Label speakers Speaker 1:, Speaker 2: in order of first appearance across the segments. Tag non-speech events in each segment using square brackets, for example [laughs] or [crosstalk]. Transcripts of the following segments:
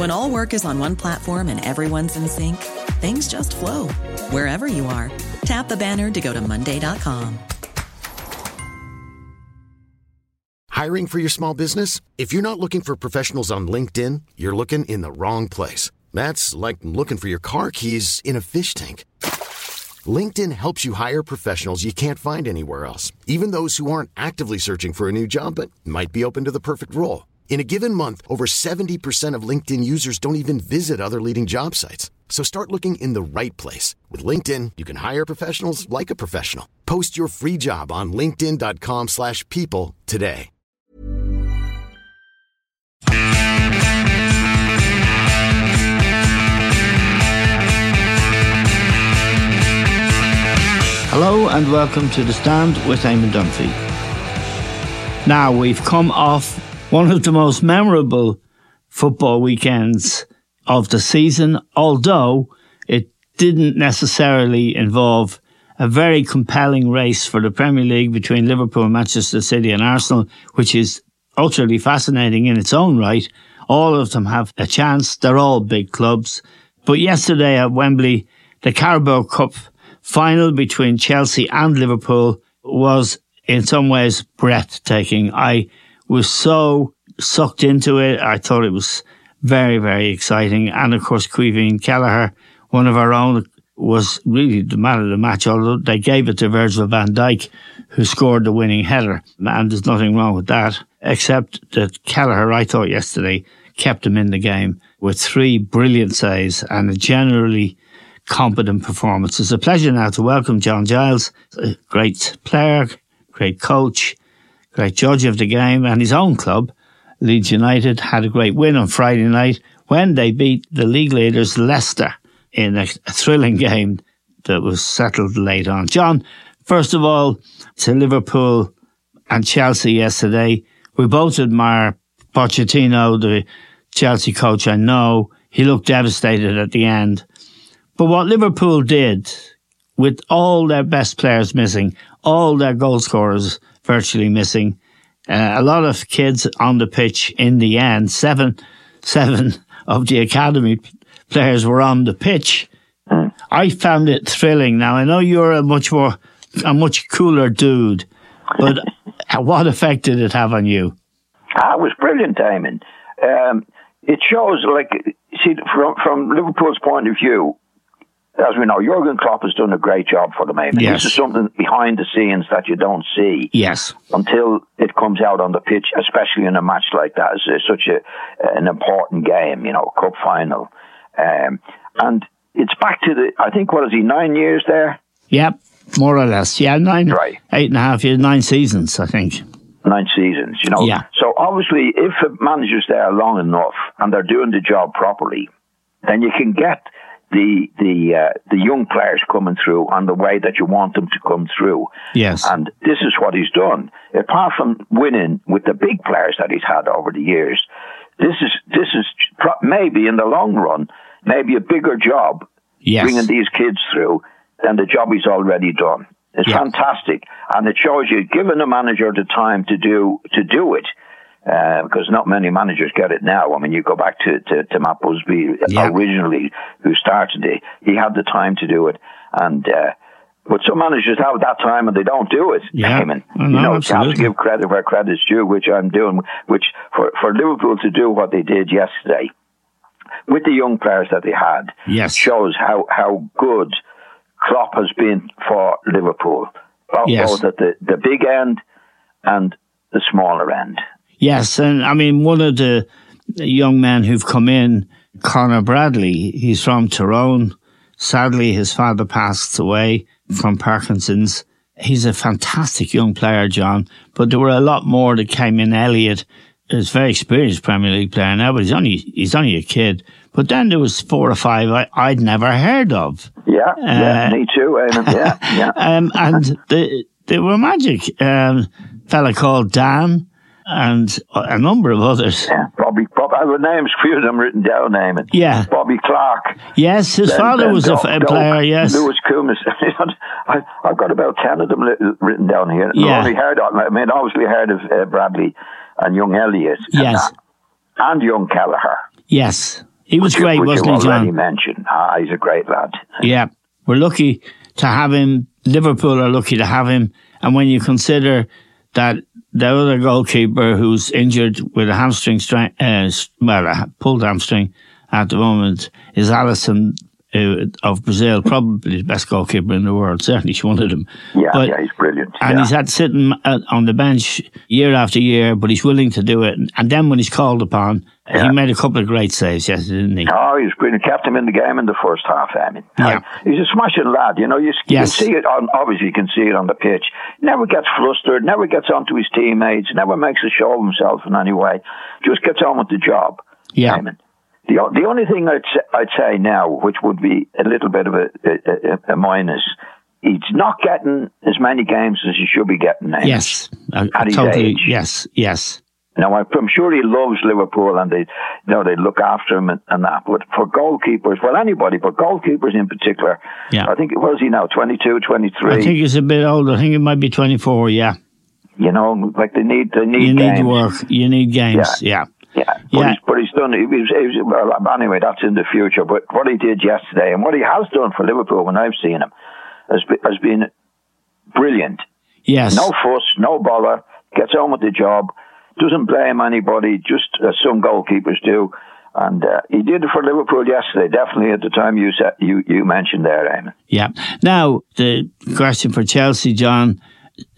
Speaker 1: When all work is on one platform and everyone's in sync, things just flow wherever you are. Tap the banner to go to Monday.com.
Speaker 2: Hiring for your small business? If you're not looking for professionals on LinkedIn, you're looking in the wrong place. That's like looking for your car keys in a fish tank. LinkedIn helps you hire professionals you can't find anywhere else, even those who aren't actively searching for a new job but might be open to the perfect role. In a given month, over 70% of LinkedIn users don't even visit other leading job sites. So start looking in the right place. With LinkedIn, you can hire professionals like a professional. Post your free job on linkedin.com slash people today.
Speaker 3: Hello and welcome to The Stand with Eamon Dunphy. Now, we've come off one of the most memorable football weekends of the season, although it didn't necessarily involve a very compelling race for the Premier League between Liverpool, Manchester City, and Arsenal, which is utterly fascinating in its own right. All of them have a chance. They're all big clubs. But yesterday at Wembley, the Carabao Cup final between Chelsea and Liverpool was in some ways breathtaking. I was so sucked into it. I thought it was very, very exciting. And of course, Caoimhín Kelleher, one of our own, was really the man of the match, although they gave it to Virgil van Dijk, who scored the winning header. And there's nothing wrong with that, except that Kelleher, I thought yesterday, kept him in the game with three brilliant saves and a generally competent performance. It's a pleasure now to welcome John Giles, a great player, great coach, great judge of the game, and his own club, Leeds United, had a great win on Friday night when they beat the league leaders Leicester in a, thrilling game that was settled late on. John, first of all, to Liverpool and Chelsea yesterday, we both admire Pochettino, the Chelsea coach. I know he looked devastated at the end. But what Liverpool did, with all their best players missing, all their goal scorers virtually missing, uh, a lot of kids on the pitch in the end, seven, seven of the academy players were on the pitch. I found it thrilling. Now I know you're a much more, a much cooler dude, but [laughs] what effect did it have on you?
Speaker 4: Ah, it was brilliant, Eamon. Um, it shows, like, see, from from Liverpool's point of view, as we know, Jurgen Klopp has done a great job for them. Eamon.
Speaker 3: Yes.
Speaker 4: This is something behind the scenes that you don't see
Speaker 3: Yes.
Speaker 4: until it comes out on the pitch, especially in a match like that. It's, it's such a an important game, you know, cup final, um, and it's back to the. I think what is he nine years there?
Speaker 3: Yep. More or less. Yeah. Nine,
Speaker 4: Right.
Speaker 3: eight and a half years, nine seasons, I think.
Speaker 4: nine seasons, you know.
Speaker 3: Yeah.
Speaker 4: So obviously, if a manager's there long enough and they're doing the job properly, then you can get the the uh, the young players coming through on the way that you want them to come through.
Speaker 3: Yes.
Speaker 4: And this is what he's done. Apart from winning with the big players that he's had over the years, this is this is maybe in the long run, maybe a bigger job
Speaker 3: Yes.
Speaker 4: bringing these kids through than the job he's already done. It's
Speaker 3: Yeah.
Speaker 4: fantastic, and it shows you giving the manager the time to do to do it. Uh, because not many managers get it now. I mean, you go back to, to, to Matt Busby
Speaker 3: Yeah.
Speaker 4: originally, who started it. He had the time to do it, and uh, but some managers have that time and they don't do it.
Speaker 3: Yeah. I
Speaker 4: you
Speaker 3: know,
Speaker 4: know, you have to give credit where credit's due, which I'm doing. Which for for Liverpool to do what they did yesterday with the young players that they had
Speaker 3: Yes.
Speaker 4: shows how how good Klopp has been for Liverpool, both,
Speaker 3: Yes.
Speaker 4: both at the, the big end and the smaller end.
Speaker 3: Yes, and I mean one of the young men who've come in, Conor Bradley. He's from Tyrone. Sadly, his father passed away from Parkinson's. He's a fantastic young player, John. But there were a lot more that came in. Elliott is a very experienced Premier League player now, but he's only he's only a kid. But then there was four or five I, I'd never heard of.
Speaker 4: Yeah, yeah,
Speaker 3: Uh,
Speaker 4: me too. Yeah, yeah. [laughs]
Speaker 3: Um, and they, they were magic. Um, fella called Dan and a number of others.
Speaker 4: Yeah, Bobby, Bob, I have names, few of them written down, Eamon.
Speaker 3: Yeah.
Speaker 4: Bobby Clark.
Speaker 3: Yes, his
Speaker 4: Ben-
Speaker 3: father
Speaker 4: Ben
Speaker 3: was a, f- a player, yes.
Speaker 4: Lewis Koumas. [laughs] I, I've got about 10 of them li- written down here.
Speaker 3: Yeah.
Speaker 4: Only heard of, I mean, obviously heard of uh, Bradley and young Elliott.
Speaker 3: Yes.
Speaker 4: And, and young Kelleher.
Speaker 3: Yes. He was
Speaker 4: which
Speaker 3: great,
Speaker 4: which
Speaker 3: wasn't he,
Speaker 4: already
Speaker 3: John?
Speaker 4: mentioned. Ah, he's a great lad.
Speaker 3: Yeah. We're lucky to have him. Liverpool are lucky to have him. And when you consider that the other goalkeeper who's injured with a hamstring strain, uh, well, a pulled hamstring at the moment is Alisson uh, of Brazil, probably the best goalkeeper in the world. Certainly, she's one of them.
Speaker 4: Yeah,
Speaker 3: But-
Speaker 4: yeah, he's brilliant.
Speaker 3: And
Speaker 4: yeah.
Speaker 3: he's had sitting uh, on the bench year after year, but he's willing to do it. And then when he's called upon,
Speaker 4: Yeah.
Speaker 3: he made a couple of great saves yesterday, didn't he?
Speaker 4: Oh, he's brilliant. Kept him in the game in the first half, I mean.
Speaker 3: Yeah.
Speaker 4: He's a smashing lad. You know, you,
Speaker 3: Yes.
Speaker 4: can see it on, obviously you can see it on the pitch. Never gets flustered, never gets onto his teammates, never makes a show of himself in any way. Just gets on with the job.
Speaker 3: Yeah.
Speaker 4: Simon. The, the only thing I'd say, I'd say now, which would be a little bit of a, a, a, a minus, he's not getting as many games as he should be getting now.
Speaker 3: Yes. Uh,
Speaker 4: At his
Speaker 3: totally.
Speaker 4: age.
Speaker 3: Yes. Yes.
Speaker 4: Now, I'm sure he loves Liverpool and they, you know, they look after him and, and that. But for goalkeepers, well, anybody, but goalkeepers in particular,
Speaker 3: Yeah.
Speaker 4: I think, what is he now, 22, 23?
Speaker 3: I think he's a bit older. I think it might be 24. Yeah.
Speaker 4: you know, like they need, they need
Speaker 3: You need
Speaker 4: games.
Speaker 3: work. You need games. Yeah.
Speaker 4: Yeah, but,
Speaker 3: Yeah.
Speaker 4: He's, but he's done. He was, he was, well, anyway, that's in the future. But what he did yesterday and what he has done for Liverpool when I've seen him has been, has been brilliant.
Speaker 3: Yes.
Speaker 4: No fuss, no bother, gets on with the job, doesn't blame anybody, just as some goalkeepers do. And uh, he did it for Liverpool yesterday, definitely at the time you said, you, you mentioned there, Eamon.
Speaker 3: Yeah. Now, the question for Chelsea, John,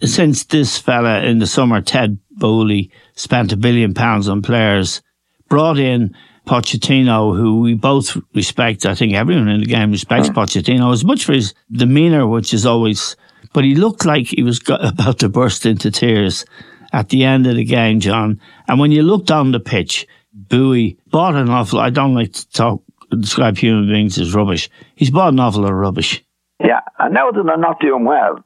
Speaker 3: since this fella in the summer, Ted Boehly, spent a billion pounds on players, brought in Pochettino, who we both respect. I think everyone in the game respects Pochettino as much for his demeanour, which is always, but he looked like he was [laughs] about to burst into tears at the end of the game, John. And when you looked on the pitch, Bowie bought an awful, I don't like to talk, describe human beings as rubbish. He's bought an awful lot of rubbish.
Speaker 4: Yeah, and now that they're not doing well,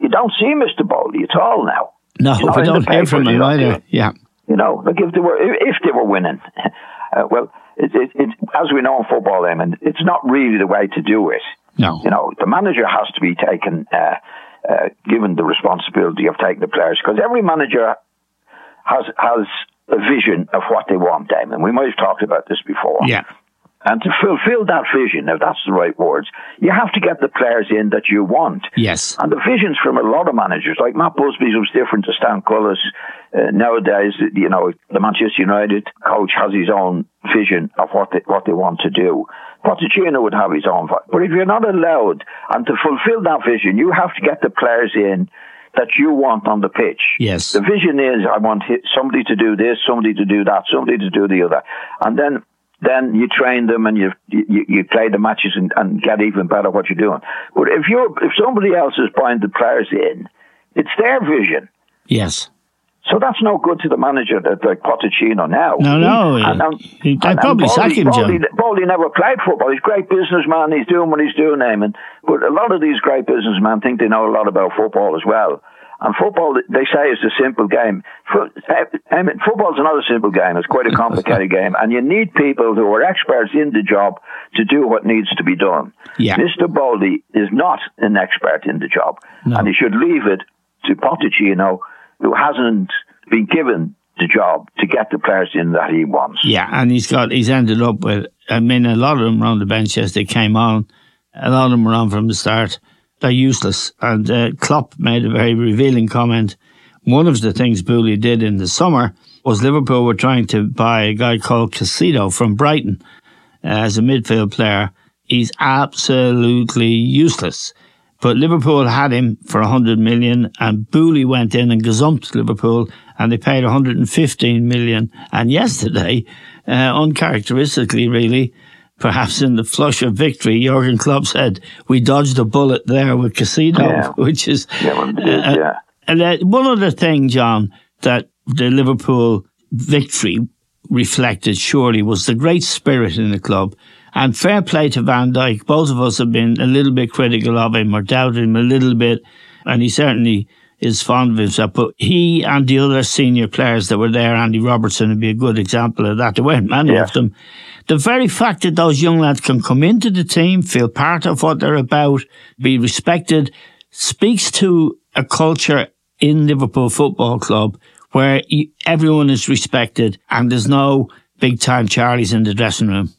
Speaker 4: you don't see Mr. Boehly at all now.
Speaker 3: No,
Speaker 4: You know,
Speaker 3: we don't hear from
Speaker 4: don't
Speaker 3: either. Yeah.
Speaker 4: You know, like if they were if they were winning, [laughs] uh, well, it, it, it, as we know in football, Eamon, it's not really the way to do it.
Speaker 3: No.
Speaker 4: You know, the manager has to be taken, uh, uh, given the responsibility of taking the players, because every manager has has a vision of what they want, Eamon. We might have talked about this before.
Speaker 3: Yeah.
Speaker 4: And to fulfill that vision, if that's the right words, you have to get the players in that you want.
Speaker 3: Yes.
Speaker 4: And the visions from a lot of managers, like Matt Busby's was different to Stan Cullis. Uh, nowadays, you know, the Manchester United coach has his own vision of what they, what they want to do. Pochettino would have his own. But if you're not allowed, and to fulfill that vision, you have to get the players in that you want on the pitch.
Speaker 3: Yes.
Speaker 4: The vision is I want somebody to do this, somebody to do that, somebody to do the other. And then then you train them and you you, you play the matches and, and get even better at what you're doing. But if you're if somebody else is buying the players in, it's their vision.
Speaker 3: Yes.
Speaker 4: So that's no good to the manager that like Pochettino now.
Speaker 3: No, no,
Speaker 4: He- and- and-
Speaker 3: he- they'd
Speaker 4: and- and
Speaker 3: probably sack him, John.
Speaker 4: Boehly never played football. He's a great businessman. He's doing what he's doing, Eamon. But a lot of these great businessmen think they know a lot about football as well. And football, they say, is a simple game. I mean, football's not a simple game. It's quite a complicated [laughs] game. And you need people who are experts in the job to do what needs to be done.
Speaker 3: Yeah.
Speaker 4: Mr. Boehly is not an expert in the job.
Speaker 3: No.
Speaker 4: And he should leave it to Pochettino, who hasn't been given the job to get the players in that he wants.
Speaker 3: Yeah, and he's got he's ended up with. I mean, a lot of them were on the bench as they came on. A lot of them were on from the start. They're useless. And uh, Klopp made a very revealing comment. One of the things Booley did in the summer was Liverpool were trying to buy a guy called Caicedo from Brighton uh, as a midfield player. He's absolutely useless. But Liverpool had him for 100 million and Booley went in and gazumped Liverpool and they paid 115 million. And yesterday, uh, uncharacteristically really, perhaps in the flush of victory, Jurgen Klopp said, we dodged a bullet there with Caicedo,
Speaker 4: Yeah. [laughs]
Speaker 3: which is,
Speaker 4: Yeah, well, is,
Speaker 3: uh,
Speaker 4: yeah.
Speaker 3: and uh, one other thing, John, that the Liverpool victory reflected surely was the great spirit in the club. And fair play to Van Dijk. Both of us have been a little bit critical of him or doubted him a little bit. And he certainly is fond of himself. But he and the other senior players that were there, Andy Robertson would be a good example of that. There weren't many yes. of them. The very fact that those young lads can come into the team, feel part of what they're about, be respected, speaks to a culture in Liverpool Football Club where everyone is respected and there's no big time Charlies in the dressing room.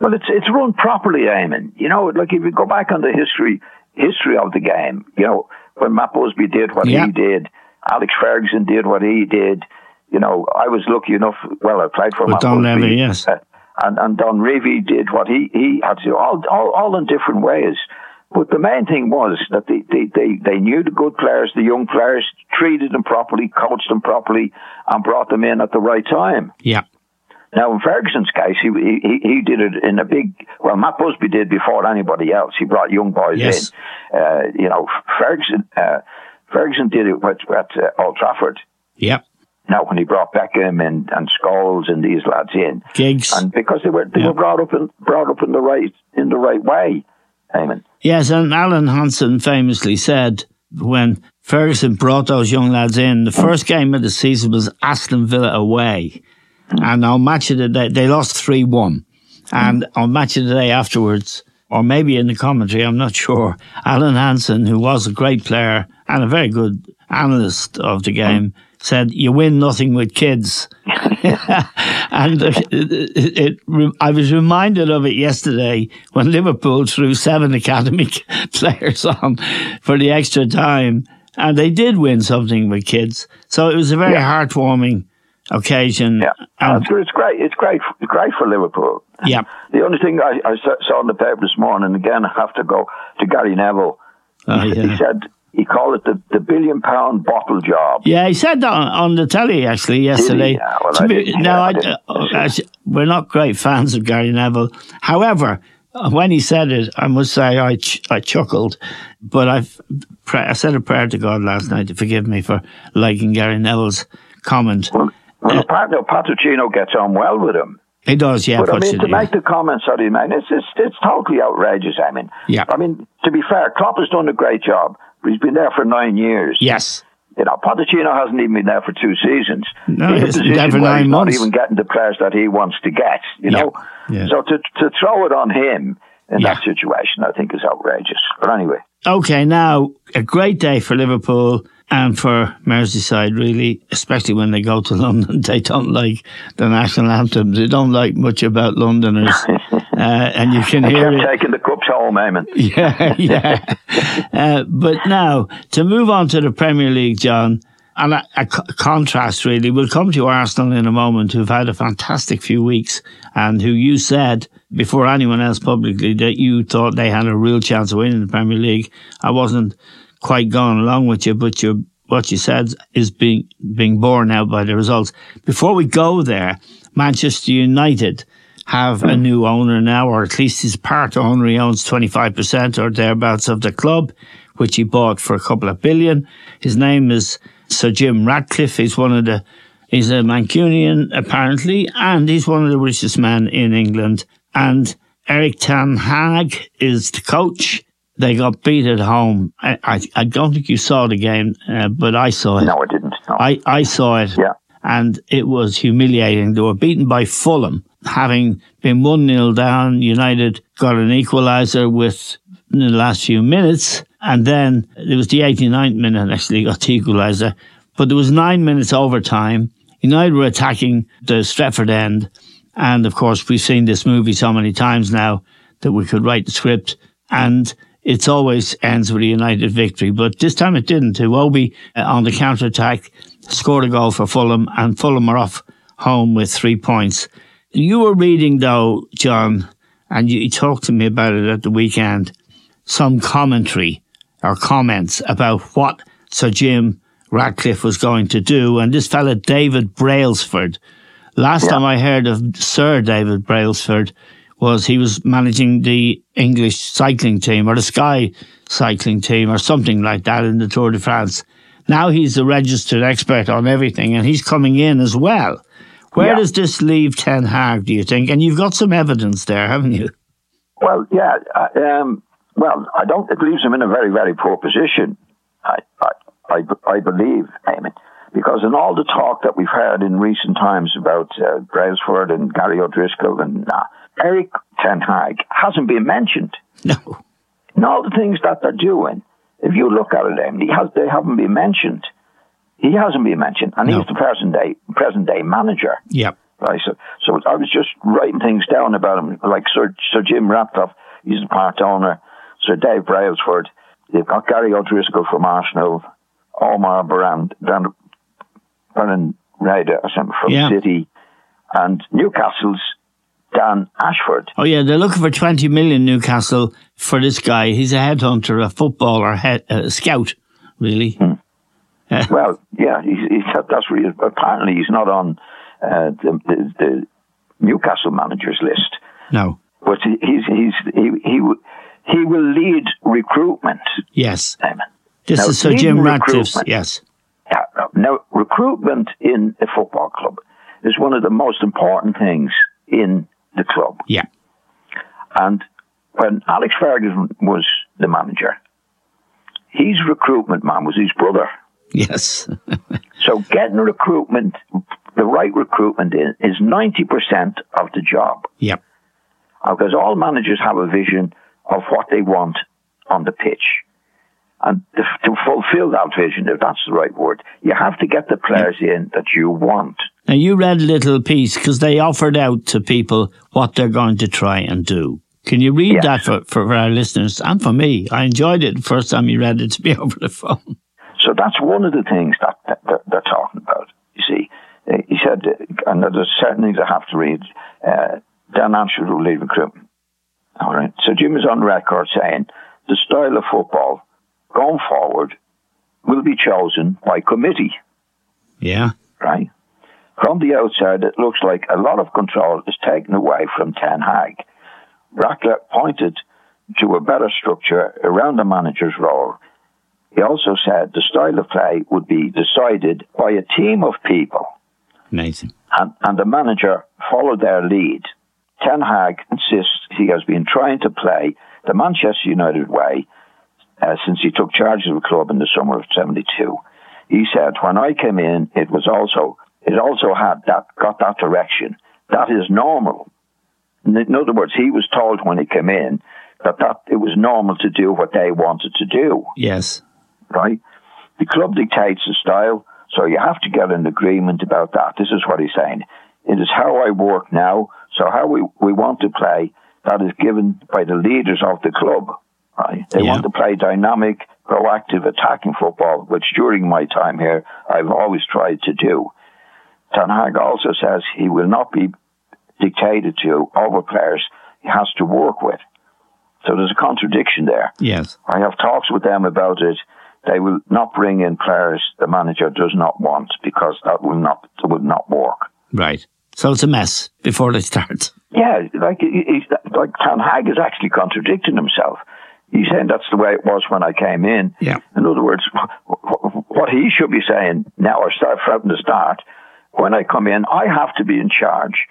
Speaker 4: Well, it's it's run properly, Eamon. You know, like if you go back on the history history of the game, you know, when Matt Busby did what yeah. he did, Alex Ferguson did what he did. You know, I was lucky enough. Well, I played for With Matt
Speaker 3: Don Busby, Levy, yes. Uh,
Speaker 4: and and Don Revie did what he he had to do, all all, all in different ways. But the main thing was that they, they, they, they knew the good players, the young players, treated them properly, coached them properly, and brought them in at the right time.
Speaker 3: Yeah.
Speaker 4: Now, in Ferguson's case, he, he, he did it in a big, well, Matt Busby did before anybody else. He brought young boys yes. in. Uh, you know, Ferguson, uh, Ferguson did it at, at uh, Old Trafford.
Speaker 3: Yep.
Speaker 4: Now, when he brought Beckham and, and Scholes and these lads in,
Speaker 3: Giggs,
Speaker 4: and because they were they yep. were brought up in brought up in the right in the right way, Eamon.
Speaker 3: Yes, and Alan Hansen famously said when Ferguson brought those young lads in, the first game of the season was Aston Villa away. And on match of the day, they lost 3 1. And on match of the day afterwards, or maybe in the commentary, I'm not [laughs] sure, Alan Hansen, who was a great player and a very good analyst of the game, said, You win nothing with kids. [laughs] and it, it, it, I was reminded of it yesterday when Liverpool threw seven academy [laughs] players on for the extra time. And they did win something with kids. So it was a very yeah. heartwarming occasion.
Speaker 4: Yeah, and, it's great. It's great. It's great for Liverpool.
Speaker 3: Yeah.
Speaker 4: The only thing I, I saw in the paper this morning, again, I have to go to Gary Neville.
Speaker 3: Oh,
Speaker 4: he,
Speaker 3: yeah.
Speaker 4: he said he called it the, the billion pound bottle job.
Speaker 3: Yeah, he said that on, on the telly actually yesterday.
Speaker 4: Yeah, well, I be,
Speaker 3: now, I, I, uh, we're not great fans of Gary Neville. However, when he said it, I must say I ch- I chuckled, but I've I said a prayer to God last night to forgive me for liking Gary Neville's comment.
Speaker 4: Well, well, uh, Pochettino gets on well with him.
Speaker 3: He does, yeah.
Speaker 4: But I mean, to make the comments that he made, it's, it's, it's totally outrageous. I mean,
Speaker 3: yeah.
Speaker 4: I mean, to be fair, Klopp has done a great job. He's been there for nine years.
Speaker 3: Yes.
Speaker 4: You know, Pochettino hasn't even been there for two seasons.
Speaker 3: No, he's there for nine
Speaker 4: months. Not even getting the players that he wants to get. You know,
Speaker 3: yeah.
Speaker 4: so to to throw it on him in yeah. that situation, I think is outrageous. But anyway.
Speaker 3: Okay, now a great day for Liverpool and for Merseyside, really, especially when they go to [laughs] London, they don't like the national anthem. They don't like much about Londoners, [laughs] uh, and you can hear
Speaker 4: it. Taking the cups home, Eamon. [laughs]
Speaker 3: Yeah, yeah. uh, but now to move on to the Premier League, John. And a, a, contrast, really. We'll come to Arsenal in a moment, who've had a fantastic few weeks and who you said before anyone else publicly that you thought they had a real chance of winning the Premier League. I wasn't quite gone along with you, but you what you said is being being borne out by the results. Before we go there, Manchester United have a new owner now, or at least his part owner. He owns 25% or thereabouts of the club, which he bought for a couple of billion. His name is Sir Jim Ratcliffe. He's one of the, he's a Mancunian apparently, and he's one of the richest men in England. And Erik Ten Hag is the coach. They got beat at home. I, I, I don't think you saw the game, uh, but I saw it.
Speaker 4: No, I didn't. No.
Speaker 3: I, I saw it.
Speaker 4: Yeah.
Speaker 3: And it was humiliating. They were beaten by Fulham, having been 1 0 down. United got an equaliser with in the last few minutes. And then it was the 89th minute actually got the equaliser. But there was nine minutes overtime. United were attacking the Stretford end. And of course, we've seen this movie so many times now that we could write the script. And it's always ends with a United victory. But this time it didn't. Iwobi uh, on the counter attack scored a goal for Fulham, and Fulham are off home with three points. You were reading, though, John, and you talked to me about it at the weekend, some commentary or comments about what Sir Jim Ratcliffe was going to do. And this fella, David Brailsford, last yeah. time I heard of Sir David Brailsford, was he was managing the English cycling team or the Sky cycling team or something like that in the Tour de France. Now he's a registered expert on everything and he's coming in as well. Where
Speaker 4: Yeah.
Speaker 3: does this leave Ten Hag, do you think? And you've got some evidence there, haven't you?
Speaker 4: Well, yeah. Um, well, I don't. It leaves him in a very, very poor position. I, I, I, I believe, Eamon, because in all the talk that we've heard in recent times about uh, Brailsford and Gary O'Driscoll and uh, Erik Ten Hag hasn't been mentioned.
Speaker 3: No.
Speaker 4: And all the things that they're doing, if you look at it, he has, they haven't been mentioned. He hasn't been mentioned, and
Speaker 3: No.
Speaker 4: he's the present day present day manager.
Speaker 3: Yep.
Speaker 4: Right. So, so I was just writing things down about him, like Sir, Sir Jim Ratcliffe, he's the part owner. Sir Dave Brailsford. They've got Gary O'Driscoll from Arsenal, Omar Brand, Brand, Brennan Ryder from
Speaker 3: Yeah.
Speaker 4: City, and Newcastle's Dan Ashworth.
Speaker 3: Oh yeah, they're looking for twenty million Newcastle for this guy. He's a headhunter, a footballer, head, a scout, really. [laughs]
Speaker 4: Well, yeah, he's, he's, that's really, apparently he's not on uh, the, the, the Newcastle manager's list.
Speaker 3: No.
Speaker 4: But he- he's, he's, he, he, he will lead recruitment,
Speaker 3: Yes.
Speaker 4: Simon.
Speaker 3: This
Speaker 4: Now,
Speaker 3: is
Speaker 4: leading
Speaker 3: Jim Ratcliffe's. Yes.
Speaker 4: Now, recruitment in a football club is one of the most important things in the club.
Speaker 3: Yeah.
Speaker 4: And when Alex Ferguson was the manager, his recruitment man was his brother.
Speaker 3: Yes. [laughs]
Speaker 4: So getting recruitment, the right recruitment in, is 90% of the job.
Speaker 3: yep.
Speaker 4: Because all managers have a vision of what they want on the pitch. And to, to fulfill that vision, if that's the right word, you have to get the players in that you want.
Speaker 3: Now you read a little piece because they offered out to people what they're going to try and do. Can you read
Speaker 4: Yes.
Speaker 3: that for, for our listeners and for me? I enjoyed it the first time you read it to me [laughs] over the phone.
Speaker 4: So that's one of the things that, that, that they're talking about. You see, Uh, he said, uh, and there's certain things I have to read. Uh, Dan Ashworth will lead recruitment. All right. So Jim is on record saying the style of football going forward will be chosen by committee.
Speaker 3: Yeah.
Speaker 4: Right. From the outside, it looks like a lot of control is taken away from Ten Hag. Ratcliffe pointed to a better structure around the manager's role. He also said the style of play would be decided by a team of people,
Speaker 3: Amazing.
Speaker 4: and, and the manager followed their lead. Ten Hag insists he has been trying to play the Manchester United way uh, since he took charge of the club in the summer of '72. He said, "When I came in, it was also it also had that got that direction. That is normal. In other words, he was told when he came in that that it was normal to do what they wanted to do.
Speaker 3: Yes.
Speaker 4: Right? The club dictates the style, so you have to get an agreement about that. This is what he's saying. It is how I work now, so how we, we want to play, that is given by the leaders of the club. Right? They
Speaker 3: Yeah.
Speaker 4: want to play dynamic, proactive, attacking football, which during my time here, I've always tried to do. Ten Hag also says he will not be dictated to over players he has to work with. So there's a contradiction there.
Speaker 3: Yes.
Speaker 4: I have talks with them about it. They will not bring in players the manager does not want because that will not that will not work.
Speaker 3: Right. So it's a mess before they start.
Speaker 4: Yeah, like like Ten Hag is actually contradicting himself. He's saying that's the way it was when I came in.
Speaker 3: Yeah.
Speaker 4: In other words, wh- wh- what he should be saying now, or start from the start, when I come in, I have to be in charge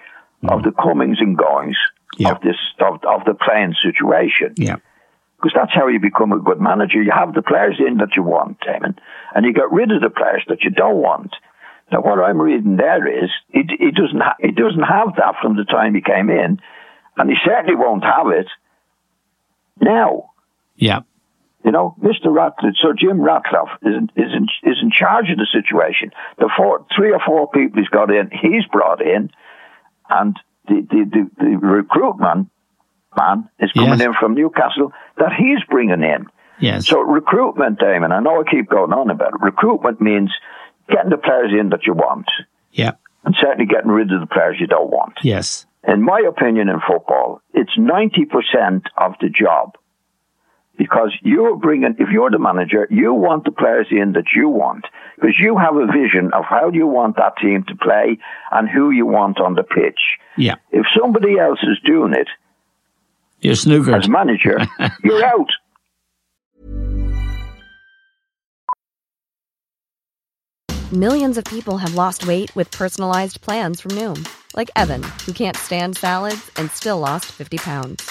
Speaker 4: of the comings and goings
Speaker 3: Yeah.
Speaker 4: of this of, of the playing situation.
Speaker 3: Yeah.
Speaker 4: Because that's how you become a good manager. You have the players in that you want, Eamon, and you get rid of the players that you don't want. Now, what I'm reading there is he, he doesn't ha- he doesn't have that from the time he came in, and he certainly won't have it now.
Speaker 3: Yeah.
Speaker 4: You know, Mr. Ratcliffe, Sir Jim Ratcliffe is in, is in, is in charge of the situation. The four, three or four people he's got in, he's brought in, and the the the, the recruitment man is coming
Speaker 3: Yes.
Speaker 4: in from Newcastle that he's bringing in.
Speaker 3: Yes.
Speaker 4: So recruitment, Eamon, I know I keep going on about it. Recruitment means getting the players in that you want,
Speaker 3: yeah.
Speaker 4: and certainly getting rid of the players you don't want.
Speaker 3: Yes.
Speaker 4: In my opinion, in football, it's 90% of the job. Because you're bringing, if you're the manager, you want the players in that you want. Because you have a vision of how you want that team to play and who you want on the pitch.
Speaker 3: Yeah.
Speaker 4: If somebody else is doing it
Speaker 3: You're snookered.
Speaker 4: as manager, [laughs] you're out.
Speaker 5: Millions of people have lost weight with personalized plans from Noom, like Evan, who can't stand salads and still lost 50 pounds.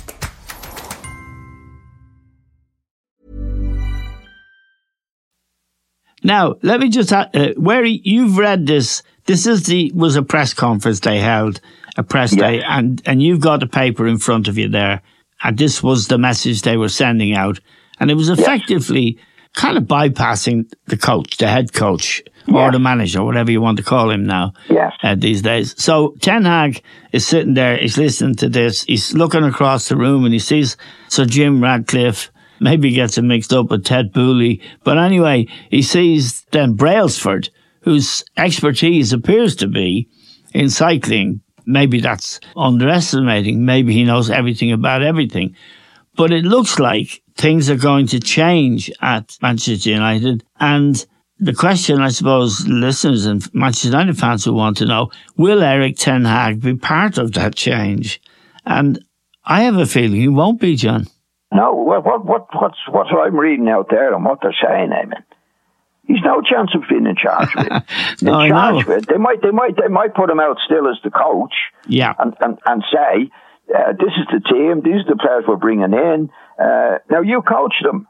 Speaker 3: Now, let me just, uh, where you've read this this is the was a press conference they held, a press yeah. day, and and you've got the paper in front of you there, and this was the message they were sending out, and it was effectively yeah. kind of bypassing the coach, the head coach, yeah. or the manager, whatever you want to call him now.
Speaker 4: Yes.
Speaker 3: Uh, these days. So Ten Hag is sitting there, he's listening to this, he's looking across the room, and he sees Sir Jim Ratcliffe. Maybe gets him mixed up with Ted Booley. But anyway, he sees then Brailsford, whose expertise appears to be in cycling. Maybe that's underestimating. Maybe he knows everything about everything. But it looks like things are going to change at Manchester United. And the question, I suppose, listeners and Manchester United fans will want to know, will Erik Ten Hag be part of that change? And I have a feeling he won't be, John.
Speaker 4: No, what, what, what, what's, what I'm reading out there and what they're saying, Eamon, He's no chance of being in charge of it. [laughs]
Speaker 3: no,
Speaker 4: in charge
Speaker 3: of
Speaker 4: it. They might, they might, they might put him out still as the coach.
Speaker 3: Yeah.
Speaker 4: And and, and say, uh, this is the team. These are the players we're bringing in. Uh, now you coach them.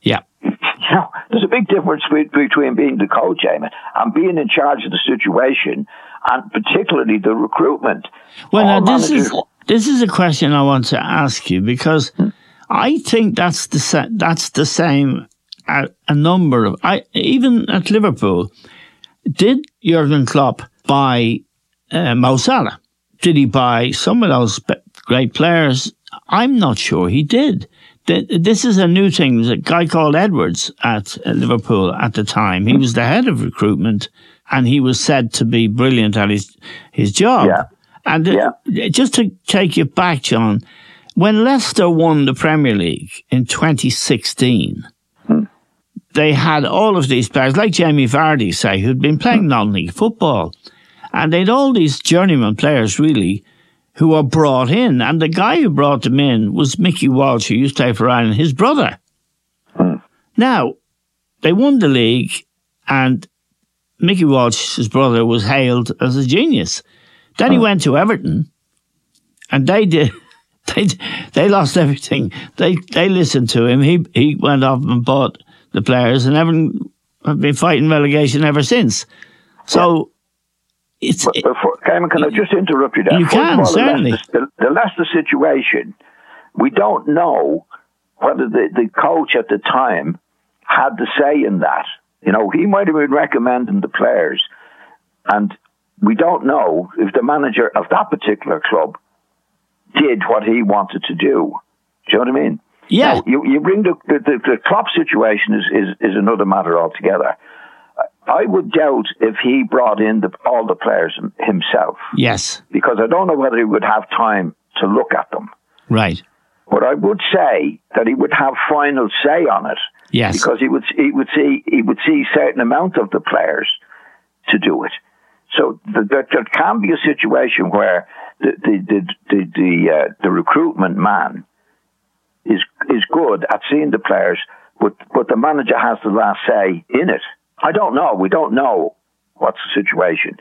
Speaker 3: Yeah. [laughs]
Speaker 4: You know, there's a big difference between being the coach, Eamon, and being in charge of the situation, and particularly the recruitment.
Speaker 3: Well, now this is this is a question I want to ask you because hmm. I think that's the that's the same a, a number of, I, even at Liverpool, did Jurgen Klopp buy uh, Mo Salah? Did he buy some of those great players? I'm not sure he did. This is a new thing. There's a guy called Edwards at uh, Liverpool at the time. He was the head of recruitment and he was said to be brilliant at his, his job.
Speaker 4: Yeah.
Speaker 3: And uh, yeah. just to take you back, John, when Leicester won the Premier League in 2016, they had all of these players, like Jamie Vardy, say, who'd been playing hmm. non-league football. And they'd all these journeyman players, really, who were brought in. And the guy who brought them in was Mickey Walsh, who used to play for Ireland, his brother. Hmm. Now, they won the league, and Mickey Walsh's brother was hailed as a genius. Then he hmm. went to Everton, and they did. [laughs] They they lost everything. They they listened to him. He he went off and bought the players and haven't have been fighting relegation ever since. So it's.
Speaker 4: But before, Eamon, can I just interrupt you there?
Speaker 3: You First can, all, certainly.
Speaker 4: The Leicester, the, the Leicester situation, we don't know whether the, the coach at the time had the say in that. You know, he might have been recommending the players, and we don't know if the manager of that particular club did what he wanted to do. Do you know what I mean?
Speaker 3: Yeah.
Speaker 4: Now, you, you bring the, the, the, the Klopp situation is, is, is another matter altogether. I would doubt if he brought in the, all the players himself.
Speaker 3: Yes.
Speaker 4: Because I don't know whether he would have time to look at them.
Speaker 3: Right.
Speaker 4: But I would say that he would have final say on it.
Speaker 3: Yes.
Speaker 4: Because he would he would see he would see certain amount of the players to do it. So the, the, there can be a situation where the the the the, the, uh, the recruitment man is is good at seeing the players, but but the manager has the last say in it. I don't know. We don't know what's the situation.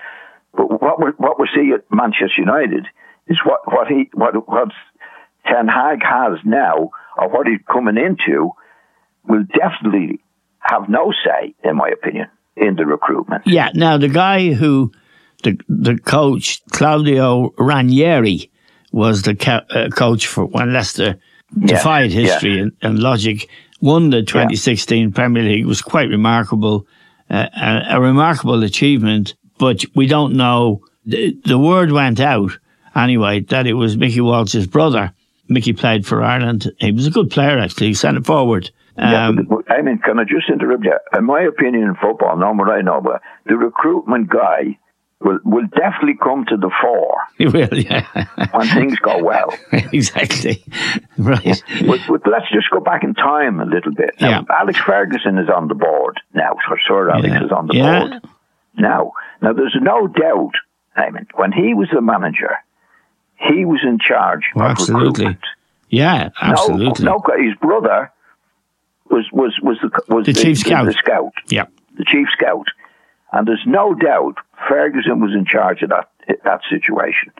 Speaker 4: But what we what we see at Manchester United is what what he what what Ten Hag has now, or what he's coming into, will definitely have no say, in my opinion, in the recruitment.
Speaker 3: Yeah. Now the guy who the the coach Claudio Ranieri was the ca- uh, coach for when Leicester defied
Speaker 4: yes.
Speaker 3: history and, and, logic, won the 2016 yeah. Premier League. was quite remarkable, uh, a, a, remarkable achievement. But we don't know. The, the word went out anyway that it was Mickey Walsh's brother. Mickey played for Ireland. He was a good player actually. He sent it forward.
Speaker 4: Um, yeah, I mean, can I just interrupt you? In my opinion, in football, no what I know, but the recruitment guy will will definitely come to the fore. [laughs]
Speaker 3: He will, yeah.
Speaker 4: when things go well. [laughs]
Speaker 3: exactly. Right.
Speaker 4: But, but, let's just go back in time a little bit. Now,
Speaker 3: yeah.
Speaker 4: Alex Ferguson is on the board now. So Sir Alex
Speaker 3: yeah.
Speaker 4: is on the
Speaker 3: yeah.
Speaker 4: board now. Now, there's no doubt, I mean, when he was the manager, he was in charge
Speaker 3: well,
Speaker 4: of
Speaker 3: absolutely.
Speaker 4: recruitment.
Speaker 3: Yeah, absolutely.
Speaker 4: No, no, his brother was was was the was
Speaker 3: the, the chief scout.
Speaker 4: The scout.
Speaker 3: Yeah,
Speaker 4: the chief scout. And there's no doubt Ferguson was in charge of that that situation.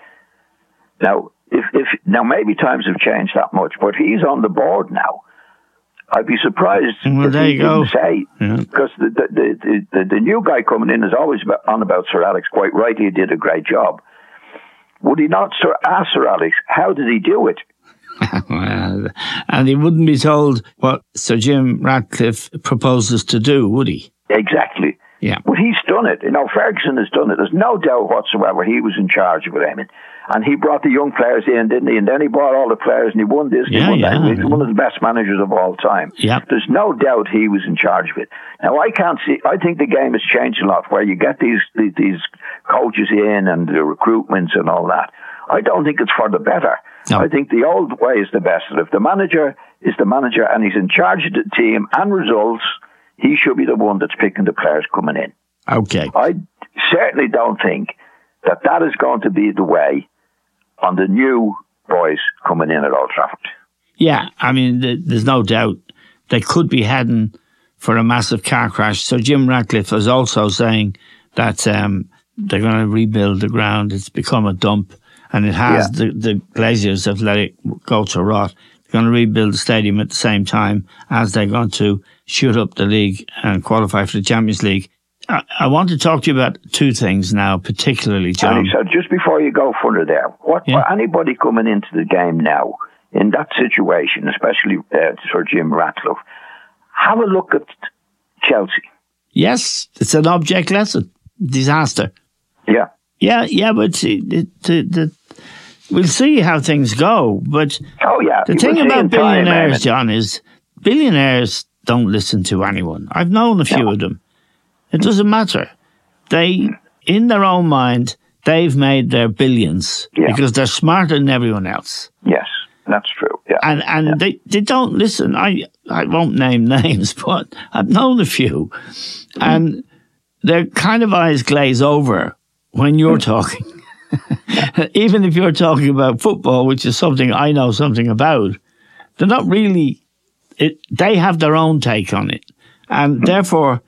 Speaker 4: Now, if if now maybe times have changed that much, but he's on the board now. I'd be surprised
Speaker 3: well,
Speaker 4: if
Speaker 3: there
Speaker 4: he didn't say
Speaker 3: yeah.
Speaker 4: because the the, the the the new guy coming in is always on about Sir Alex. Quite right, he did a great job. Would he not Sir, ask Sir Alex how did he do it? [laughs]
Speaker 3: well, and he wouldn't be told what Sir Jim Ratcliffe proposes to do, would he?
Speaker 4: Exactly.
Speaker 3: Yeah.
Speaker 4: But he's done it. You know, Ferguson has done it. There's no doubt whatsoever he was in charge of it, I mean. And he brought the young players in, didn't he? And then he brought all the players and he won this.
Speaker 3: Yeah,
Speaker 4: he won
Speaker 3: yeah,
Speaker 4: that. He's one of the best managers of all time.
Speaker 3: Yeah.
Speaker 4: There's no doubt he was in charge of it. Now, I can't see, I think the game has changed a lot where you get these, these coaches in and the recruitments and all that. I don't think it's for the better.
Speaker 3: No.
Speaker 4: I think the old way is the best. If the manager is the manager and he's in charge of the team and results, he should be the one that's picking the players coming in.
Speaker 3: Okay.
Speaker 4: I certainly don't think that that is going to be the way on the new boys coming in at Old Trafford.
Speaker 3: Yeah, I mean, th- there's no doubt they could be heading for a massive car crash. So Jim Ratcliffe is also saying that um, they're going to rebuild the ground. It's become a dump, and it has.
Speaker 4: Yeah.
Speaker 3: The, the Glazers have let it go to rot. They're going to rebuild the stadium at the same time as they're going to shoot up the league and qualify for the Champions League. I, I want to talk to you about two things now, particularly, John.
Speaker 4: And so just before you go further there, what
Speaker 3: Yeah.
Speaker 4: for anybody coming into the game now in that situation, especially uh, Sir Jim Ratcliffe, have a look at Chelsea.
Speaker 3: Yes, it's an object lesson. Disaster.
Speaker 4: Yeah.
Speaker 3: Yeah, yeah, but see, the, the, the, we'll see how things go. But
Speaker 4: Oh yeah.
Speaker 3: the thing about billionaires,
Speaker 4: Eamon.
Speaker 3: John, is billionaires don't listen to anyone. I've known a few
Speaker 4: No.
Speaker 3: of them. It doesn't matter. They, in their own mind, they've made their billions
Speaker 4: Yeah.
Speaker 3: because they're smarter than everyone else.
Speaker 4: Yes, that's true. Yeah.
Speaker 3: And and they, they don't listen. I I won't name [laughs] names, but I've known a few, mm-hmm. and their kind of eyes glaze over when you're mm. talking. [laughs] Even if you're talking about football, which is something I know something about, they're not really. It, they have their own take on it, and therefore,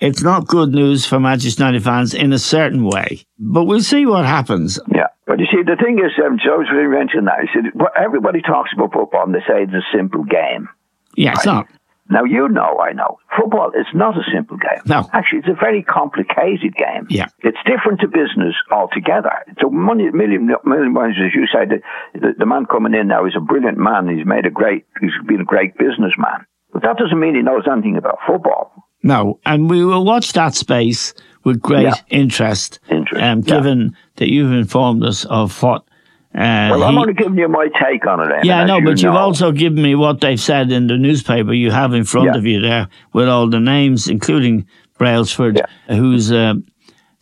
Speaker 3: it's not good news for Manchester United fans in a certain way. But we'll see what happens.
Speaker 4: Yeah, but you see, the thing is, um, was really mentioning that. I said, everybody talks about football and they say it's a simple game.
Speaker 3: Yeah, it's not.
Speaker 4: Now, you know, I know, football is not a simple game.
Speaker 3: No.
Speaker 4: Actually, it's a very complicated game.
Speaker 3: Yeah.
Speaker 4: It's different to business altogether. It's a money, million, million ways, as you say, the, the, the man coming in now is a brilliant man. He's made a great, he's been a great businessman. But that doesn't mean he knows anything about football.
Speaker 3: No, and we will watch that space with great
Speaker 4: Yeah.
Speaker 3: interest.
Speaker 4: Interest,
Speaker 3: Um,
Speaker 4: yeah.
Speaker 3: given that you've informed us of what Uh,
Speaker 4: well, I'm
Speaker 3: he-
Speaker 4: only giving you my take on it.
Speaker 3: Yeah, I know,
Speaker 4: you
Speaker 3: but you've also given me what they've said in the newspaper you have in front
Speaker 4: Yeah.
Speaker 3: of you there with all the names, including Brailsford, who's, uh,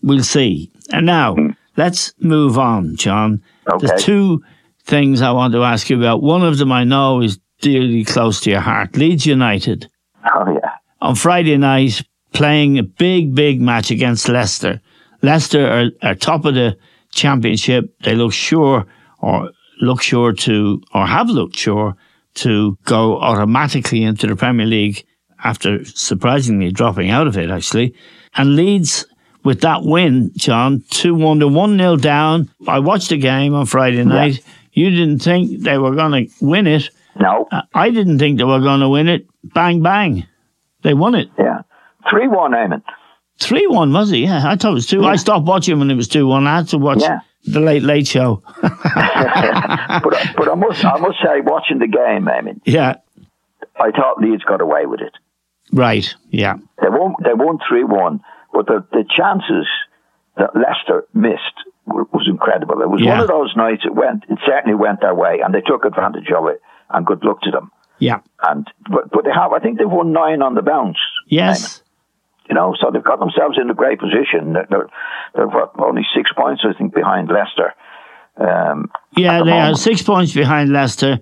Speaker 3: we'll see. And now, let's move on, John.
Speaker 4: Okay.
Speaker 3: There's two things I want to ask you about. One of them I know is dearly close to your heart Leeds United.
Speaker 4: Oh yeah.
Speaker 3: On Friday night, playing a big, big match against Leicester. Leicester are, are top of the championship. They look sure or look sure to, or have looked sure to go automatically into the Premier League after surprisingly dropping out of it, actually. And Leeds, with that win, John, 2 1 to 1 0 down. I watched the game on Friday night. You didn't think they were going to win it.
Speaker 4: No.
Speaker 3: I didn't think they were going to win it. Bang, bang. They won it.
Speaker 4: Yeah. Three one, Eamon.
Speaker 3: 3 1, was it? Yeah, I thought it was 2 I stopped watching when it was 2 1. I had to watch
Speaker 4: Yeah.
Speaker 3: The Late Late Show. [laughs]
Speaker 4: but but I must I must say, watching the game, I mean,
Speaker 3: yeah,
Speaker 4: I thought Leeds got away with it.
Speaker 3: right. Yeah.
Speaker 4: They won they won three one, but the the chances that Leicester missed was incredible. It was
Speaker 3: Yeah.
Speaker 4: one of those nights. It went it certainly went their way, and they took advantage of it. And good luck to them.
Speaker 3: Yeah.
Speaker 4: And but but they have I think they've won nine on the bounce.
Speaker 3: Yes.
Speaker 4: You know, so they've got themselves in a great position. They're, they're, they're what, only six points, I think, behind Leicester. Um,
Speaker 3: Yeah,
Speaker 4: the
Speaker 3: they are six points behind Leicester,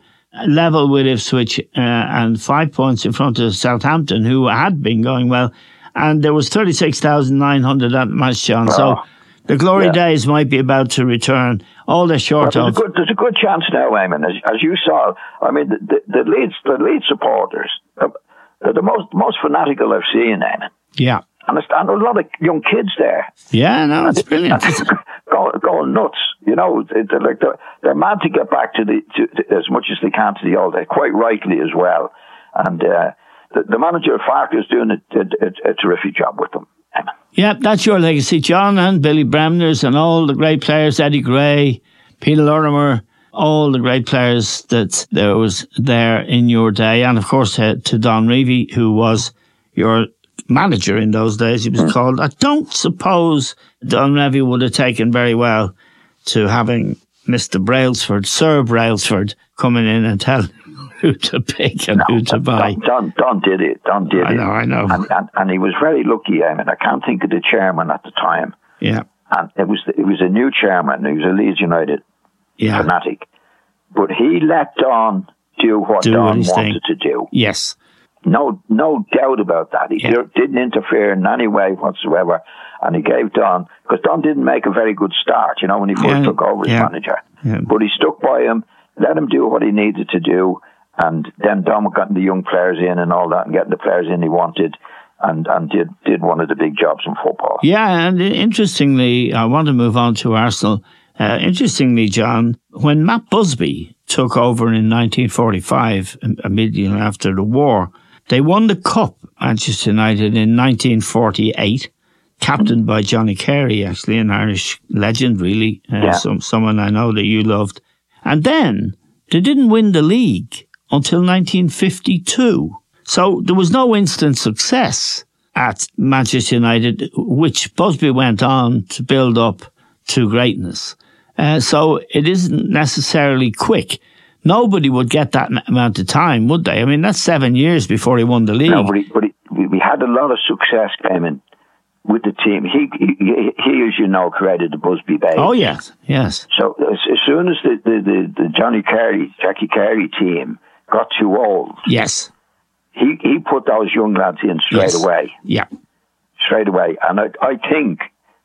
Speaker 3: level with Ipswich, uh, and five points in front of Southampton, who had been going well. And there was 36,900 at the match, John. So
Speaker 4: Oh,
Speaker 3: the glory
Speaker 4: yeah.
Speaker 3: days might be about to return. All they're short
Speaker 4: Well,
Speaker 3: of.
Speaker 4: there's, a good, there's a good chance now, Eamon, as, as you saw. I mean, the, the, the Leeds, the Leeds supporters, uh, they're the most most fanatical I've seen, Eamon.
Speaker 3: Yeah.
Speaker 4: And and there's a lot of young kids there,
Speaker 3: Yeah, no, it's brilliant. [laughs]
Speaker 4: going, going nuts. You know, they- they're like they're, they're mad to get back to the to, to, as much as they can to the old days, quite rightly as well. And uh, the, the manager Farke is doing a, a, a, a terrific job with them.
Speaker 3: Yeah, that's your legacy, John, and Billy Bremners and all the great players, Eddie Gray, Peter Lorimer, all the great players that there was there in your day. And of course, uh, to Don Revie, who was your manager in those days, he was hmm. called. I don't suppose Don Revie would have taken very well to having Mr. Brailsford, Sir Brailsford, coming in and [laughs] telling him who to pick and who to buy.
Speaker 4: Don, Don, Don did it. Don did
Speaker 3: I
Speaker 4: it.
Speaker 3: I know, I know.
Speaker 4: And, and, and he was very lucky. I mean, I can't think of the chairman at the time.
Speaker 3: Yeah,
Speaker 4: and it was it was a new chairman. He was a Leeds United
Speaker 3: yeah,
Speaker 4: fanatic, but he let Don do what
Speaker 3: Do
Speaker 4: Don wanted
Speaker 3: saying.
Speaker 4: to do.
Speaker 3: yes,
Speaker 4: No, no doubt about that. He
Speaker 3: Yeah.
Speaker 4: didn't interfere in any way whatsoever, and he gave Don because Don didn't make a very good start. You know, when he first
Speaker 3: Yeah,
Speaker 4: took over as
Speaker 3: yeah,
Speaker 4: manager, but he stuck by him, let him do what he needed to do, and then Don got the young players in and all that, and getting the players in he wanted. And, and did did one of the big jobs in football.
Speaker 3: Yeah, and interestingly, I want to move on to Arsenal. Uh, interestingly, John, when Matt Busby took over in 1945, im- immediately after the war, they won the cup, Manchester United, in 1948, captained by Johnny Carey, actually, an Irish legend, really, uh,
Speaker 4: Yeah.
Speaker 3: some, someone I know that you loved. And then they didn't win the league until 1952. So there was no instant success at Manchester United, which Busby went on to build up to greatness. Uh, so it isn't necessarily quick. Nobody would get that amount of time, would they? I mean, that's seven years before he won the league.
Speaker 4: No, but, he, but he, we- had a lot of success, Eamon, with the team. He, he, he, as you know, created the Busby Bay.
Speaker 3: oh, yes, yes.
Speaker 4: So as, as soon as the, the, the, the Johnny Carey, Jackie Carey team got too old,
Speaker 3: Yes.
Speaker 4: he, he put those young lads in straight
Speaker 3: Yes.
Speaker 4: away,
Speaker 3: Yeah.
Speaker 4: straight away. And I, I think,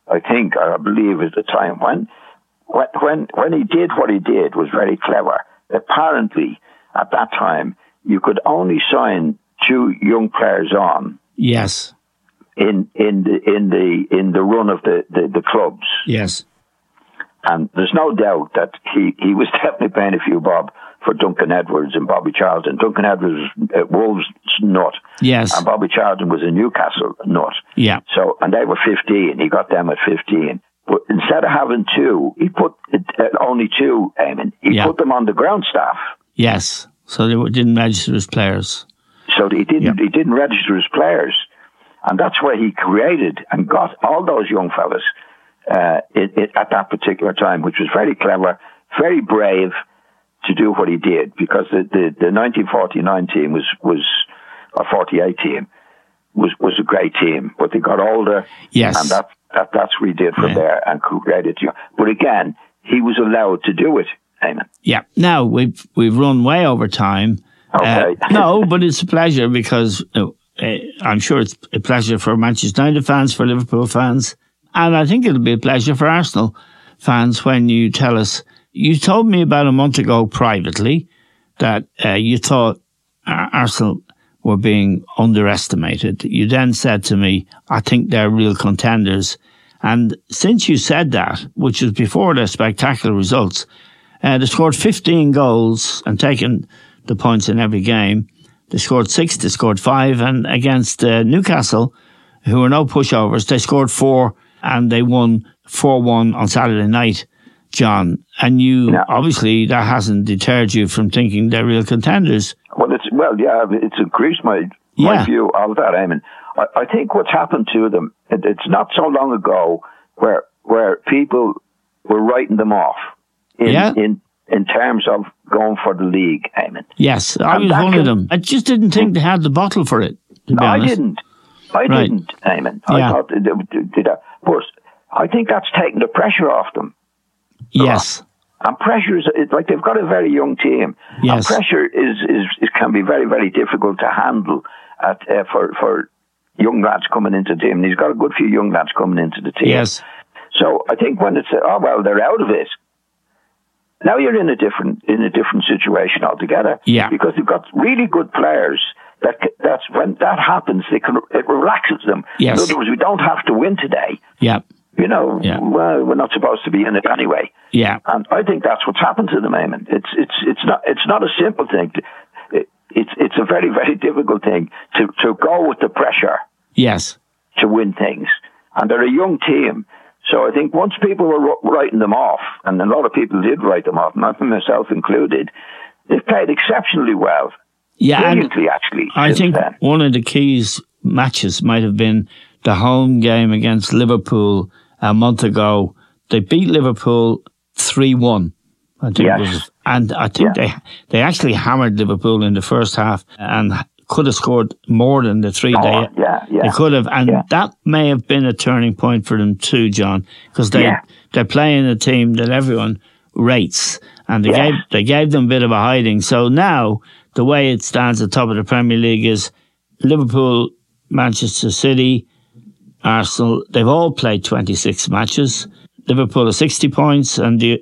Speaker 4: I think, I believe at the time when, when, when, when he did what he did was very clever. Apparently, at that time, you could only sign two young players on
Speaker 3: Yes.
Speaker 4: in in the in the in the run of the, the, the clubs.
Speaker 3: Yes.
Speaker 4: And there's no doubt that he, he was [laughs] definitely paying a few bob for Duncan Edwards and Bobby Charlton. Duncan Edwards was a Wolves nut,
Speaker 3: Yes.
Speaker 4: and Bobby Charlton was a Newcastle nut.
Speaker 3: Yeah.
Speaker 4: So, and they were 15. He got them at 15. But instead of having two, he put uh, only two, Eamon. He
Speaker 3: Yeah.
Speaker 4: put them on the ground staff.
Speaker 3: Yes. So they didn't register as players.
Speaker 4: So he didn't he didn't register as players, and that's where he created and got all those young fellas uh, it, it, at that particular time, which was very clever, very brave to do what he did because the, the, the 1949 team was, was, a 48 team was, was a great team, but they got older.
Speaker 3: Yes.
Speaker 4: And that, that, that's what he did from
Speaker 3: Yeah.
Speaker 4: there and created, you but again, he was allowed to do it, Eamon.
Speaker 3: Yeah. Now we've we've run way over time.
Speaker 4: Okay.
Speaker 3: Uh, [laughs] no, but it's a pleasure because uh, uh, I'm sure it's a pleasure for Manchester United fans, for Liverpool fans, and I think it'll be a pleasure for Arsenal fans when you tell us. You told me about a month ago privately that uh, you thought Ar- Arsenal were being underestimated. You then said to me, "I think they're real contenders." And since you said that, which was before their spectacular results, uh, they scored 15 goals and taken the points in every game. They scored six, they scored five, and against uh, Newcastle, who were no pushovers, they scored four and they won 4 1 on Saturday night, John. And you,
Speaker 4: Yeah.
Speaker 3: obviously, that hasn't deterred you from thinking they're real contenders.
Speaker 4: Well, it's well, yeah, it's increased my my
Speaker 3: Yeah.
Speaker 4: view of that. I mean, I, I think what's happened to them, it, it's not so long ago where where people were writing them off in
Speaker 3: Yeah.
Speaker 4: in in terms of going for the league. I mean,
Speaker 3: Yes, I
Speaker 4: And
Speaker 3: was one of them. I just didn't think they had the bottle for it, to be
Speaker 4: I didn't. I
Speaker 3: Right.
Speaker 4: didn't, Eamon.
Speaker 3: Yeah.
Speaker 4: I thought they do that. But I think that's taking the pressure off them.
Speaker 3: Yes.
Speaker 4: And pressure is it's like they've got a very young team. And
Speaker 3: Yes.
Speaker 4: pressure is, is, is can be very very difficult to handle at uh, for for young lads coming into the team. And he's got a good few young lads coming into the team.
Speaker 3: Yes.
Speaker 4: So I think when it's oh well they're out of it. Now you're in a different in a different situation altogether.
Speaker 3: Yeah.
Speaker 4: Because you've got really good players. That that's when that happens. They can it relaxes them.
Speaker 3: Yes.
Speaker 4: In other words, we don't have to win today.
Speaker 3: Yeah.
Speaker 4: You know,
Speaker 3: Yeah.
Speaker 4: well, we're not supposed to be in it anyway.
Speaker 3: Yeah.
Speaker 4: And I think that's what's happened to the moment. It's it's it's not it's not a simple thing. To, it, it's it's a very very difficult thing to to go with the pressure
Speaker 3: Yes.
Speaker 4: to win things. And they're a young team, so I think once people were writing them off, and a lot of people did write them off, myself included, they've played exceptionally well,
Speaker 3: Yeah.
Speaker 4: Brilliantly actually.
Speaker 3: I think
Speaker 4: then.
Speaker 3: one of the keys matches might have been the home game against Liverpool a month ago. They beat Liverpool 3 1. I think
Speaker 4: Yes.
Speaker 3: was, and I think they they actually hammered Liverpool in the first half and could have scored more than the three
Speaker 4: Oh,
Speaker 3: they
Speaker 4: yeah, yeah.
Speaker 3: they could have, and
Speaker 4: Yeah.
Speaker 3: that may have been a turning point for them too, John, because they
Speaker 4: Yeah.
Speaker 3: they're playing a team that everyone rates, and they
Speaker 4: Yeah.
Speaker 3: gave they gave them a bit of a hiding. So now the way it stands at the top of the Premier League is Liverpool, Manchester City, Arsenal. They've all played twenty six matches. Liverpool are sixty points, and the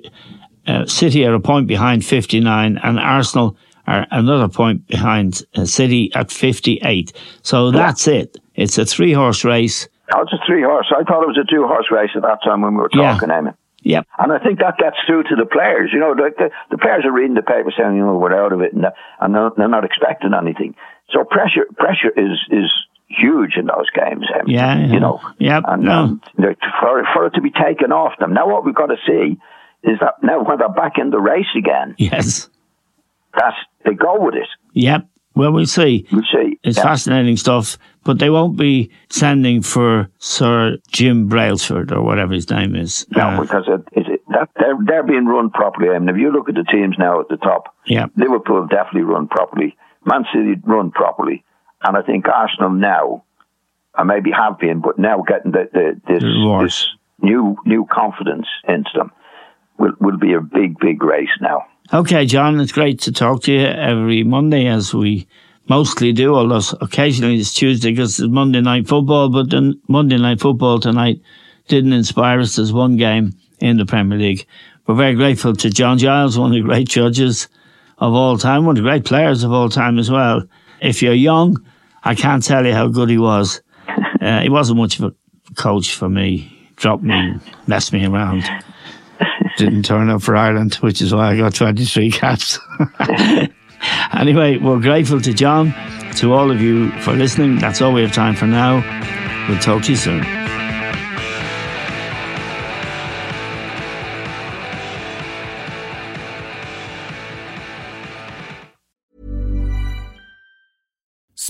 Speaker 3: uh, City are a point behind fifty nine, and Arsenal are another point behind uh, City at fifty eight. So that's it. It's a three horse race.
Speaker 4: Oh, it's a three horse. I thought it was a two horse race at that time when we were
Speaker 3: Yeah.
Speaker 4: talking, Eamon.
Speaker 3: Yep.
Speaker 4: And I think that gets through to the players. You know, the, the, the players are reading the paper saying, you know, we're out of it, and, and they're, they're not expecting anything. So pressure, pressure is is huge in those games.
Speaker 3: Yeah, yeah.
Speaker 4: you know,
Speaker 3: Yep,
Speaker 4: and
Speaker 3: no.
Speaker 4: um, for for it to be taken off them. Now, what we've got to see is that now when they're back in the race again,
Speaker 3: Yes.
Speaker 4: that they go with it.
Speaker 3: Yep. Well, we'll see.
Speaker 4: We'll see.
Speaker 3: It's
Speaker 4: yeah.
Speaker 3: fascinating stuff, but they won't be sending for Sir Jim Brailsford or whatever his name is.
Speaker 4: No,
Speaker 3: Uh,
Speaker 4: because it, it, it, that they're they're being run properly. I mean, if you look at the teams now at the top,
Speaker 3: yeah.
Speaker 4: Liverpool definitely run properly. Man City run properly, and I think Arsenal now, and maybe have been, but now getting the, the this, this new new confidence into them will will be a big big race now.
Speaker 3: Okay, John, it's great to talk to you every Monday as we mostly do, although occasionally it's Tuesday because it's Monday night football, but then Monday night football tonight didn't inspire us. There's one game in the Premier League. We're very grateful to John Giles, one of the great judges of all time, one of the great players of all time as well. If you're young, I can't tell you how good he was. [laughs] Uh, he wasn't much of a coach for me. Dropped me, messed me around didn't turn up for Ireland, which is why I got 23 caps. [laughs] anyway, we're grateful to John, to all of you for listening. That's all we have time for now. We'll talk to you soon.